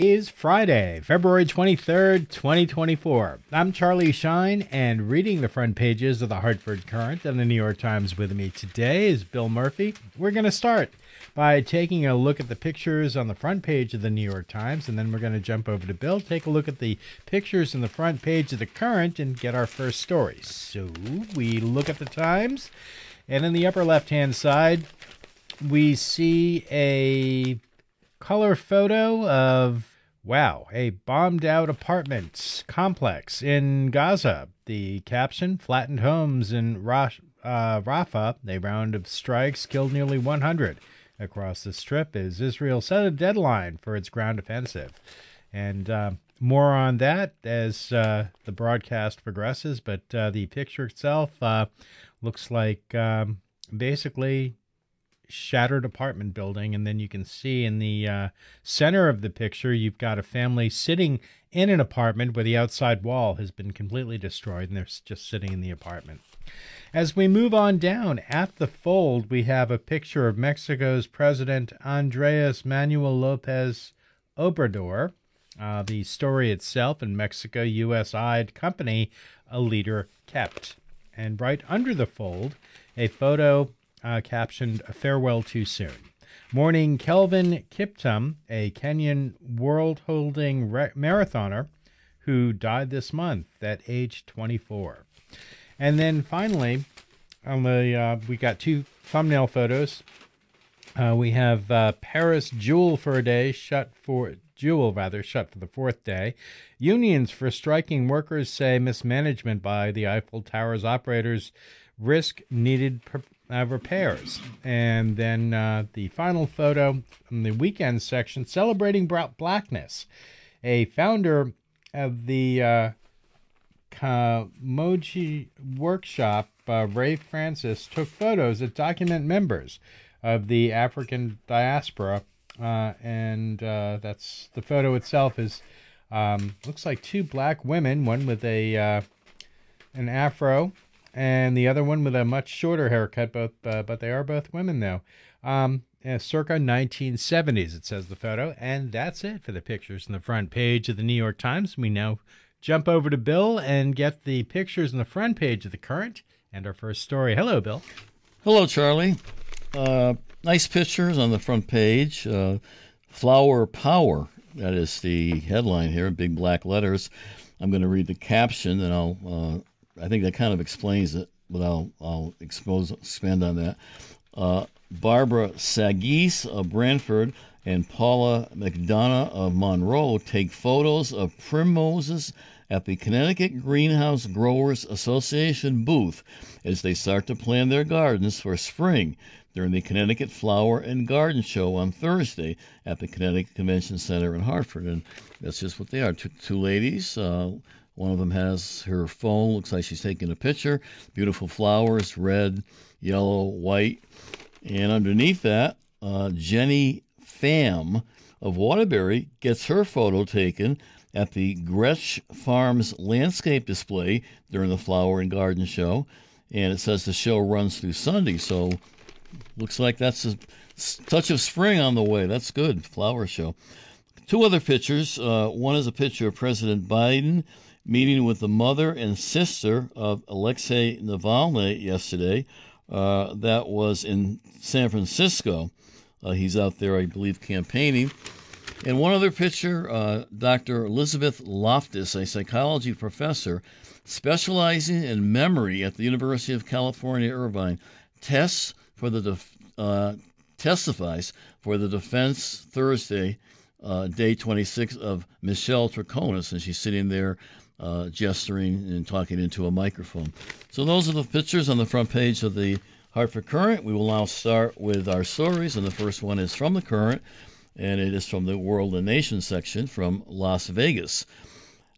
is Friday, February 23rd, 2024. I'm Charlie Shine, and reading the front pages of the Hartford Courant and the New York Times with me today is Bill Murphy. We're going to start by taking a look at the pictures on the front page of the New York Times, and then we're going to jump over to Bill, take a look at the pictures on the front page of the Courant, and get our first story. So we look at the Times, and in the upper left hand side, we see a color photo of Wow, a bombed out apartment complex in Gaza. The caption flattened homes in Raf- uh, Rafah. A round of strikes killed nearly 100 across the strip as Israel set a deadline for its ground offensive. And uh, more on that as uh, the broadcast progresses, but uh, the picture itself uh, looks like um, basically shattered apartment building. And then you can see in the uh, center of the picture, you've got a family sitting in an apartment where the outside wall has been completely destroyed and they're just sitting in the apartment. As we move on down at the fold, we have a picture of Mexico's President Andres Manuel Lopez Obrador. Uh, the story itself in Mexico, U.S. eyed company, a leader kept. And right under the fold, a photo uh, captioned Farewell Too Soon. Mourning Kelvin Kiptum, a Kenyan world holding re- marathoner who died this month at age 24. And then finally, on the uh, we got two thumbnail photos. Uh, we have uh, Paris Jewel for a day shut for Jewel rather shut for the fourth day. Unions for striking workers say mismanagement by the Eiffel Tower's operators risk needed uh, repairs. And then uh, the final photo from the weekend section celebrating blackness. A founder of the uh, Kamoinge workshop, uh, Ray Francis, took photos that document members of the African diaspora. Uh, and uh, that's the photo itself is um, looks like two black women, one with a an afro and the other one with a much shorter haircut. Both, uh, but they are both women though. Um, uh, circa 1970s, it says the photo, and that's it for the pictures in the front page of the New York Times. We now jump over to Bill and get the pictures in the front page of the Courant and our first story. Hello, Bill. Hello, Charlie. Uh, nice pictures on the front page. Uh, Flower Power. That is the headline here, big black letters. I'm going to read the caption, and I'll uh, I think that kind of explains it, but I'll, I'll expose, expand on that. Uh, Barbara Sagis of Branford and Paula McDonough of Monroe take photos of primroses at the Connecticut Greenhouse Growers Association booth as they start to plan their gardens for spring during the Connecticut Flower and Garden Show on Thursday at the Connecticut Convention Center in Hartford. And that's just what they are two, two ladies. Uh, one of them has her phone, looks like she's taking a picture. Beautiful flowers, red, yellow, white. And underneath that, uh, Jenny Pham of Waterbury gets her photo taken at the Gresczyk Farms landscape display during the flower and garden show. And it says the show runs through Sunday. So looks like that's a touch of spring on the way. That's good. Flower show. Two other pictures. Uh, one is a picture of President Biden meeting with the mother and sister of Alexei Navalny yesterday. Uh, that was in San Francisco. Uh, he's out there, I believe, campaigning. And one other picture uh, Dr. Elizabeth Loftus, a psychology professor specializing in memory at the University of California, Irvine, tests for the def- uh, testifies for the defense Thursday, uh, day 26 of Michelle Troconis, and she's sitting there uh, gesturing and talking into a microphone. So those are the pictures on the front page of the Hartford Courant. We will now start with our stories, and the first one is from the Courant, and it is from the World and Nation section from Las Vegas.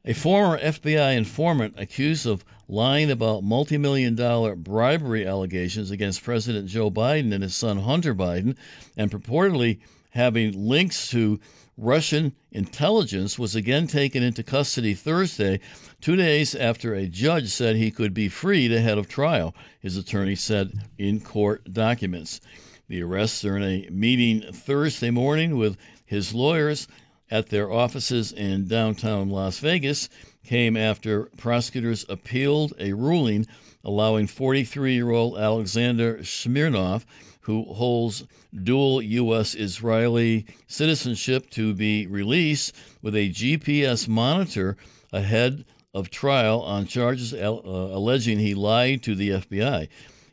A former FBI informant accused of lying about multi-million dollar bribery allegations against President Joe Biden and his son Hunter Biden, and purportedly having links to Russian intelligence was again taken into custody Thursday, two days after a judge said he could be freed ahead of trial, his attorney said in court documents. The arrests are in a meeting Thursday morning with his lawyers at their offices in downtown Las Vegas came after prosecutors appealed a ruling allowing 43 year old Alexander Smirnov, who holds dual U.S. Israeli citizenship, to be released with a GPS monitor ahead of trial on charges uh, alleging he lied to the FBI.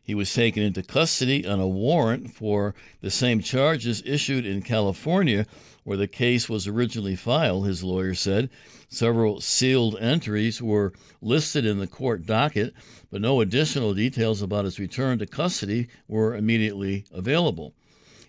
He was taken into custody on a warrant for the same charges issued in California, where the case was originally filed, his lawyer said. Several sealed entries were listed in the court docket, but no additional details about his return to custody were immediately available.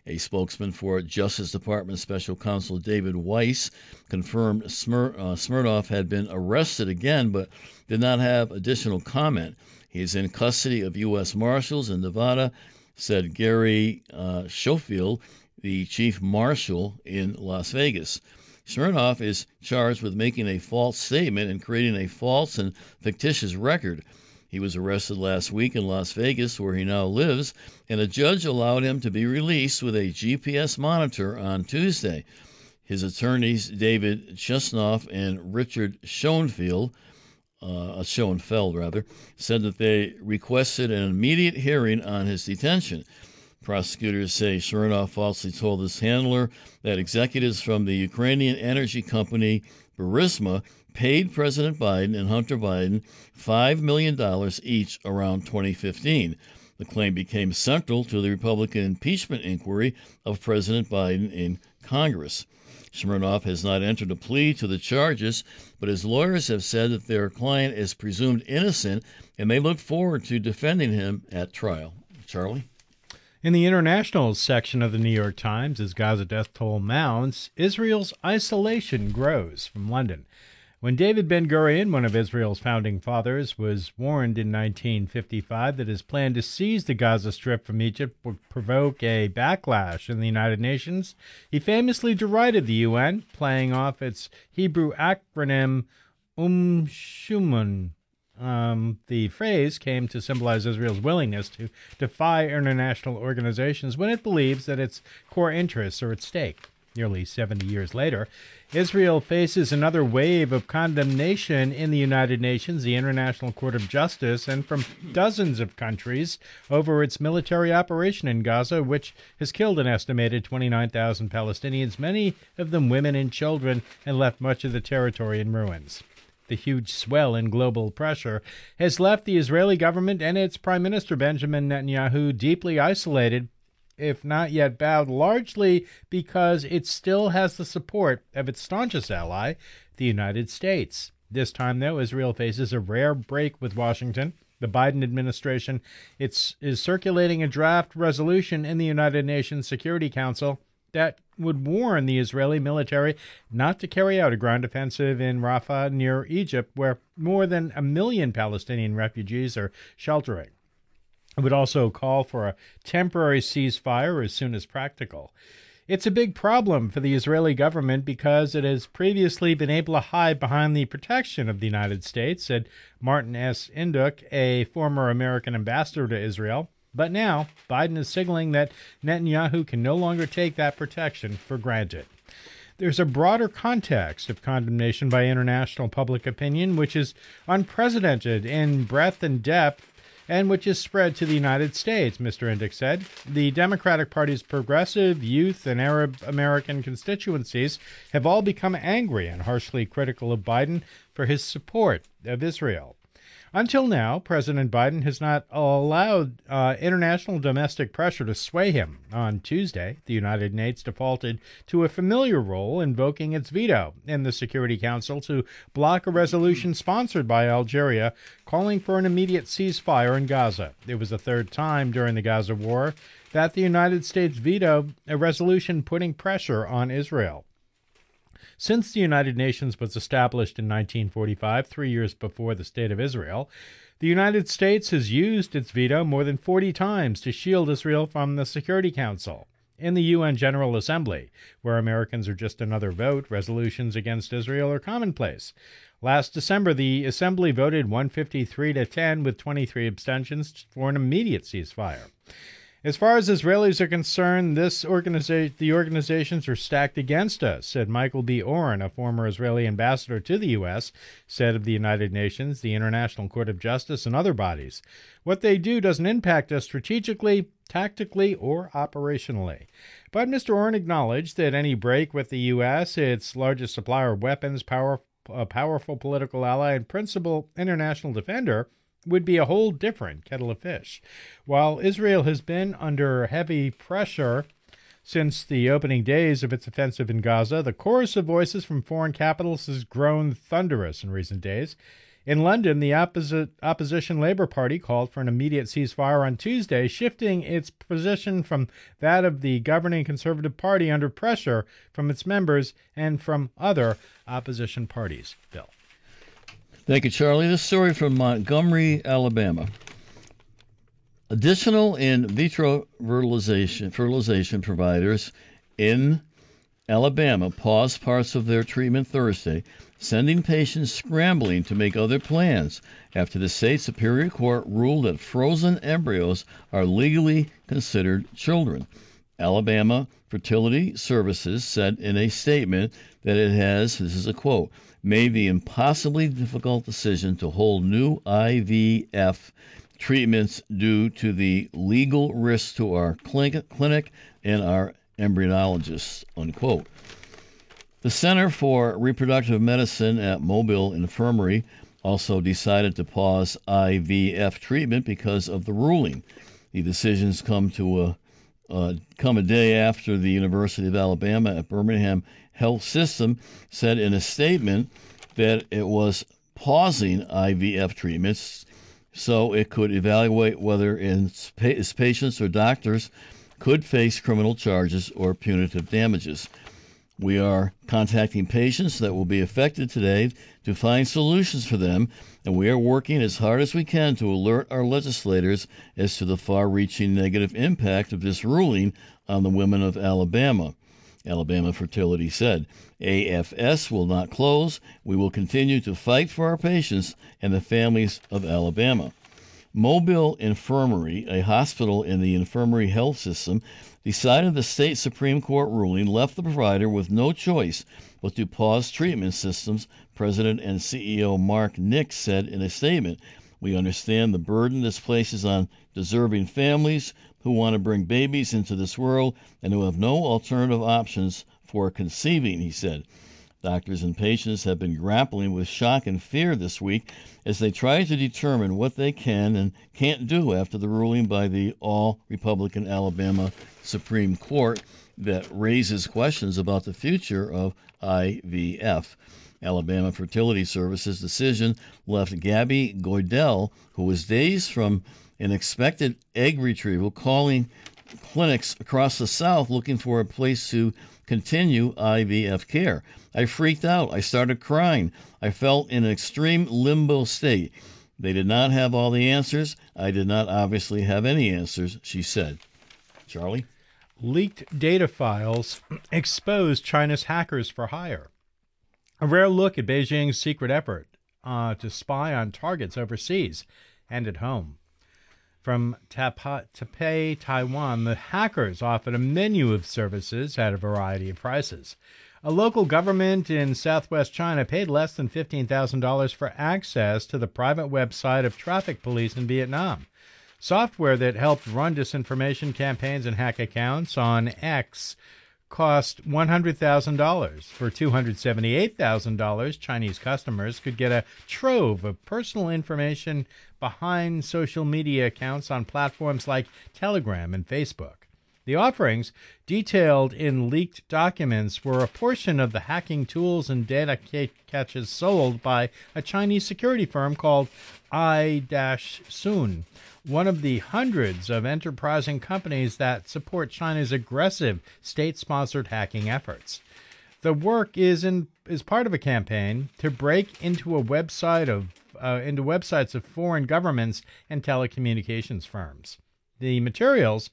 A spokesman for Justice Department Special Counsel David Weiss confirmed uh, Smirnov had been arrested again, but did not have additional comment. He is in custody of U.S. Marshals in Nevada, said Gary uh, Schofield, the chief marshal in Las Vegas. Smirnov is charged with making a false statement and creating a false and fictitious record. He was arrested last week in Las Vegas, where he now lives, and a judge allowed him to be released with a GPS monitor on Tuesday. His attorneys, David Chesnoff and Richard Schoenfield, uh, Schoenfeld rather, said that they requested an immediate hearing on his detention. Prosecutors say Smirnov falsely told his handler that executives from the Ukrainian energy company Burisma paid President Biden and Hunter Biden $5 million each around 2015. The claim became central to the Republican impeachment inquiry of President Biden in Congress. Smirnov has not entered a plea to the charges, but his lawyers have said that their client is presumed innocent and they look forward to defending him at trial. Charlie? In the international section of the New York Times, as Gaza death toll mounts, Israel's isolation grows from London. When David Ben Gurion, one of Israel's founding fathers, was warned in 1955 that his plan to seize the Gaza Strip from Egypt would provoke a backlash in the United Nations, he famously derided the UN, playing off its Hebrew acronym Umm Shumun, um, the phrase came to symbolize Israel's willingness to defy international organizations when it believes that its core interests are at stake. Nearly 70 years later, Israel faces another wave of condemnation in the United Nations, the International Court of Justice, and from dozens of countries over its military operation in Gaza, which has killed an estimated 29,000 Palestinians, many of them women and children, and left much of the territory in ruins. The huge swell in global pressure has left the Israeli government and its Prime Minister Benjamin Netanyahu deeply isolated, if not yet bowed, largely because it still has the support of its staunchest ally, the United States. This time, though, Israel faces a rare break with Washington. The Biden administration it's, is circulating a draft resolution in the United Nations Security Council that would warn the Israeli military not to carry out a ground offensive in Rafah near Egypt, where more than a million Palestinian refugees are sheltering. It would also call for a temporary ceasefire as soon as practical. It's a big problem for the Israeli government because it has previously been able to hide behind the protection of the United States, said Martin S. Indyk, a former American ambassador to Israel. But now, Biden is signaling that Netanyahu can no longer take that protection for granted. There's a broader context of condemnation by international public opinion, which is unprecedented in breadth and depth and which is spread to the United States, Mr. Indyk said. The Democratic Party's progressive, youth, and Arab American constituencies have all become angry and harshly critical of Biden for his support of Israel. Until now, President Biden has not allowed uh, international domestic pressure to sway him. On Tuesday, the United Nations defaulted to a familiar role, invoking its veto in the Security Council to block a resolution sponsored by Algeria calling for an immediate ceasefire in Gaza. It was the third time during the Gaza war that the United States vetoed a resolution putting pressure on Israel. Since the United Nations was established in 1945, three years before the State of Israel, the United States has used its veto more than 40 times to shield Israel from the Security Council. In the UN General Assembly, where Americans are just another vote, resolutions against Israel are commonplace. Last December, the Assembly voted 153 to 10 with 23 abstentions for an immediate ceasefire. As far as Israelis are concerned, this the organizations are stacked against us, said Michael B. Oren, a former Israeli ambassador to the U.S., said of the United Nations, the International Court of Justice, and other bodies. What they do doesn't impact us strategically, tactically, or operationally. But Mr. Oren acknowledged that any break with the U.S., its largest supplier of weapons, power, a powerful political ally, and principal international defender, would be a whole different kettle of fish. While Israel has been under heavy pressure since the opening days of its offensive in Gaza, the chorus of voices from foreign capitals has grown thunderous in recent days. In London, the opposition Labour Party called for an immediate ceasefire on Tuesday, shifting its position from that of the governing Conservative Party under pressure from its members and from other opposition parties. Bill. Thank you, Charlie. This story from Montgomery, Alabama. Additional in vitro fertilization, fertilization providers in Alabama paused parts of their treatment Thursday, sending patients scrambling to make other plans after the state Superior Court ruled that frozen embryos are legally considered children. Alabama Fertility Services said in a statement that it has, this is a quote, made the impossibly difficult decision to hold new IVF treatments due to the legal risks to our clinic and our embryologists, unquote. The Center for Reproductive Medicine at Mobile Infirmary also decided to pause IVF treatment because of the ruling. The decisions come to a uh, come a day after the University of Alabama at Birmingham Health System said in a statement that it was pausing IVF treatments so it could evaluate whether its, patients or doctors could face criminal charges or punitive damages. We are contacting patients that will be affected today to find solutions for them, and we are working as hard as we can to alert our legislators as to the far reaching negative impact of this ruling on the women of Alabama. Alabama Fertility said. AFS will not close. We will continue to fight for our patients and the families of Alabama. Mobile Infirmary, a hospital in the infirmary health system, decided the state Supreme Court ruling left the provider with no choice but to pause treatment systems, President and CEO Mark Nix said in a statement. We understand the burden this places on deserving families who want to bring babies into this world and who have no alternative options for conceiving, he said. Doctors and patients have been grappling with shock and fear this week as they try to determine what they can and can't do after the ruling by the all Republican Alabama Supreme Court that raises questions about the future of IVF. Alabama Fertility Services decision left Gabby Goidel, who was days from an expected egg retrieval, calling clinics across the South looking for a place to continue IVF care. I freaked out. I started crying. I felt in an extreme limbo state. They did not have all the answers. I did not obviously have any answers, she said. Charlie? Leaked data files expose China's hackers for hire. A rare look at Beijing's secret effort uh, to spy on targets overseas and at home. From Taipei, Taiwan, the hackers offered a menu of services at a variety of prices. A local government in southwest China paid less than $15,000 for access to the private website of traffic police in Vietnam. Software that helped run disinformation campaigns and hack accounts on X cost $100,000. For $278,000, Chinese customers could get a trove of personal information behind social media accounts on platforms like Telegram and Facebook. The offerings, detailed in leaked documents, were a portion of the hacking tools and data caches sold by a Chinese security firm called I-Soon, one of the hundreds of enterprising companies that support China's aggressive state-sponsored hacking efforts. The work is in is part of a campaign to break into a website of uh, into websites of foreign governments and telecommunications firms. The materials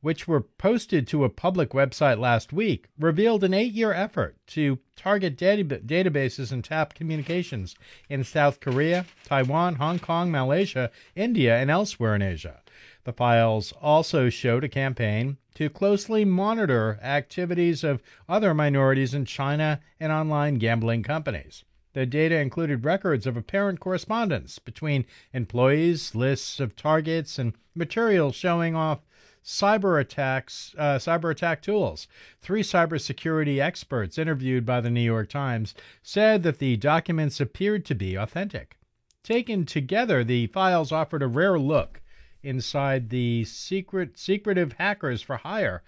which were posted to a public website last week, revealed an eight year effort to target data- databases and tap communications in South Korea, Taiwan, Hong Kong, Malaysia, India, and elsewhere in Asia. The files also showed a campaign to closely monitor activities of other minorities in China and online gambling companies. The data included records of apparent correspondence between employees, lists of targets, and materials showing off cyber attacks, uh, cyber attack tools. Three cybersecurity experts interviewed by the New York Times said that the documents appeared to be authentic. Taken together, the files offered a rare look inside the secret secretive hackers for hire.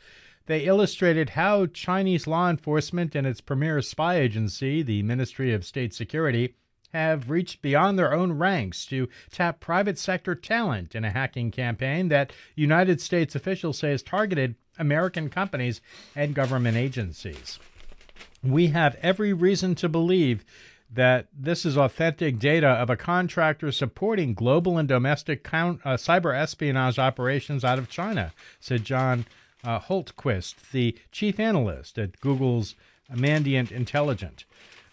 They illustrated how Chinese law enforcement and its premier spy agency, the Ministry of State Security, have reached beyond their own ranks to tap private sector talent in a hacking campaign that United States officials say has targeted American companies and government agencies. We have every reason to believe that this is authentic data of a contractor supporting global and domestic count, uh, cyber espionage operations out of China, said John uh, Hultquist, the chief analyst at Google's Mandiant Intelligence.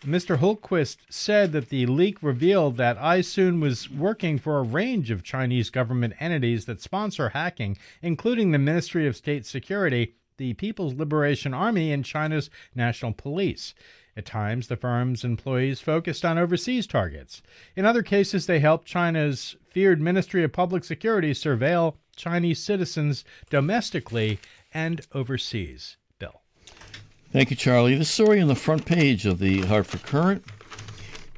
Mr. Hultquist said that the leak revealed that iSoon was working for a range of Chinese government entities that sponsor hacking, including the Ministry of State Security, the People's Liberation Army, and China's National Police. At times, the firm's employees focused on overseas targets. In other cases, they helped China's feared Ministry of Public Security surveil Chinese citizens domestically and overseas. Thank you, Charlie. The story on the front page of the Hartford Courant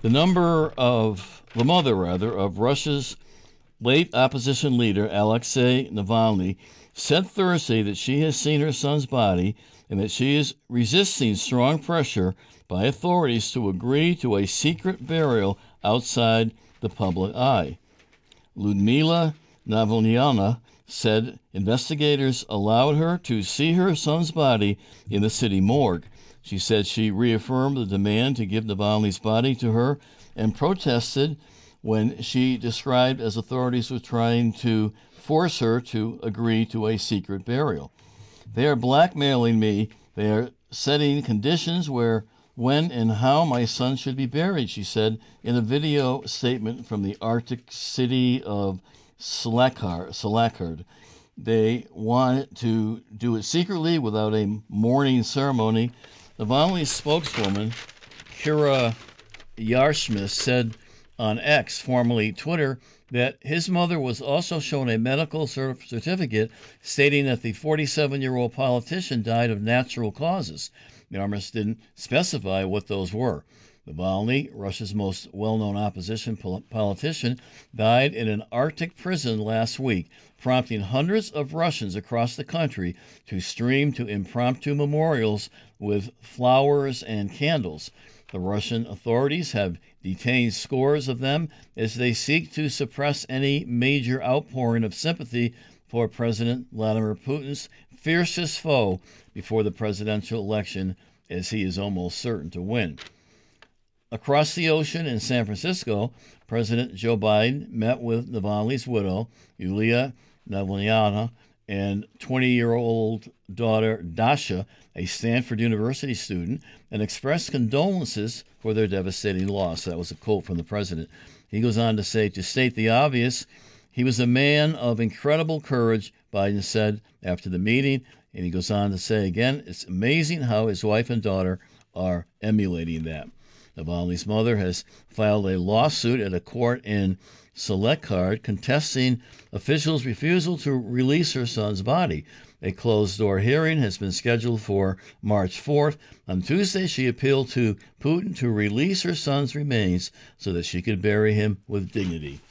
the number of, the mother rather, of Russia's late opposition leader, Alexei Navalny, said Thursday that she has seen her son's body and that she is resisting strong pressure by authorities to agree to a secret burial outside the public eye. Ludmila Navalnyana said investigators allowed her to see her son's body in the city morgue. She said she reaffirmed the demand to give Navalny's body to her and protested when she described as authorities were trying to force her to agree to a secret burial. They are blackmailing me. They are setting conditions where when and how my son should be buried, she said in a video statement from the Arctic city of Salekhard. They want to do it secretly without a mourning ceremony. The Navalny spokeswoman, Kira Yarmysh, said on X, formerly Twitter, that his mother was also shown a medical certificate stating that the 47 year old politician died of natural causes. The armist didn't specify what those were. Navalny, Russia's most well known opposition politician, died in an Arctic prison last week, prompting hundreds of Russians across the country to stream to impromptu memorials with flowers and candles. The Russian authorities have detained scores of them as they seek to suppress any major outpouring of sympathy for President Vladimir Putin's fiercest foe before the presidential election, as he is almost certain to win. Across the ocean in San Francisco, President Joe Biden met with Navalny's widow, Yulia Navalnyana, and 20 year old daughter Dasha, a Stanford University student, and expressed condolences for their devastating loss. That was a quote from the president. He goes on to say, to state the obvious, he was a man of incredible courage, Biden said after the meeting. And he goes on to say again, it's amazing how his wife and daughter are emulating that. Navalny's mother has filed a lawsuit at a court in Salekhard contesting officials' refusal to release her son's body. A closed door hearing has been scheduled for March 4th. On Tuesday, she appealed to Putin to release her son's remains so that she could bury him with dignity.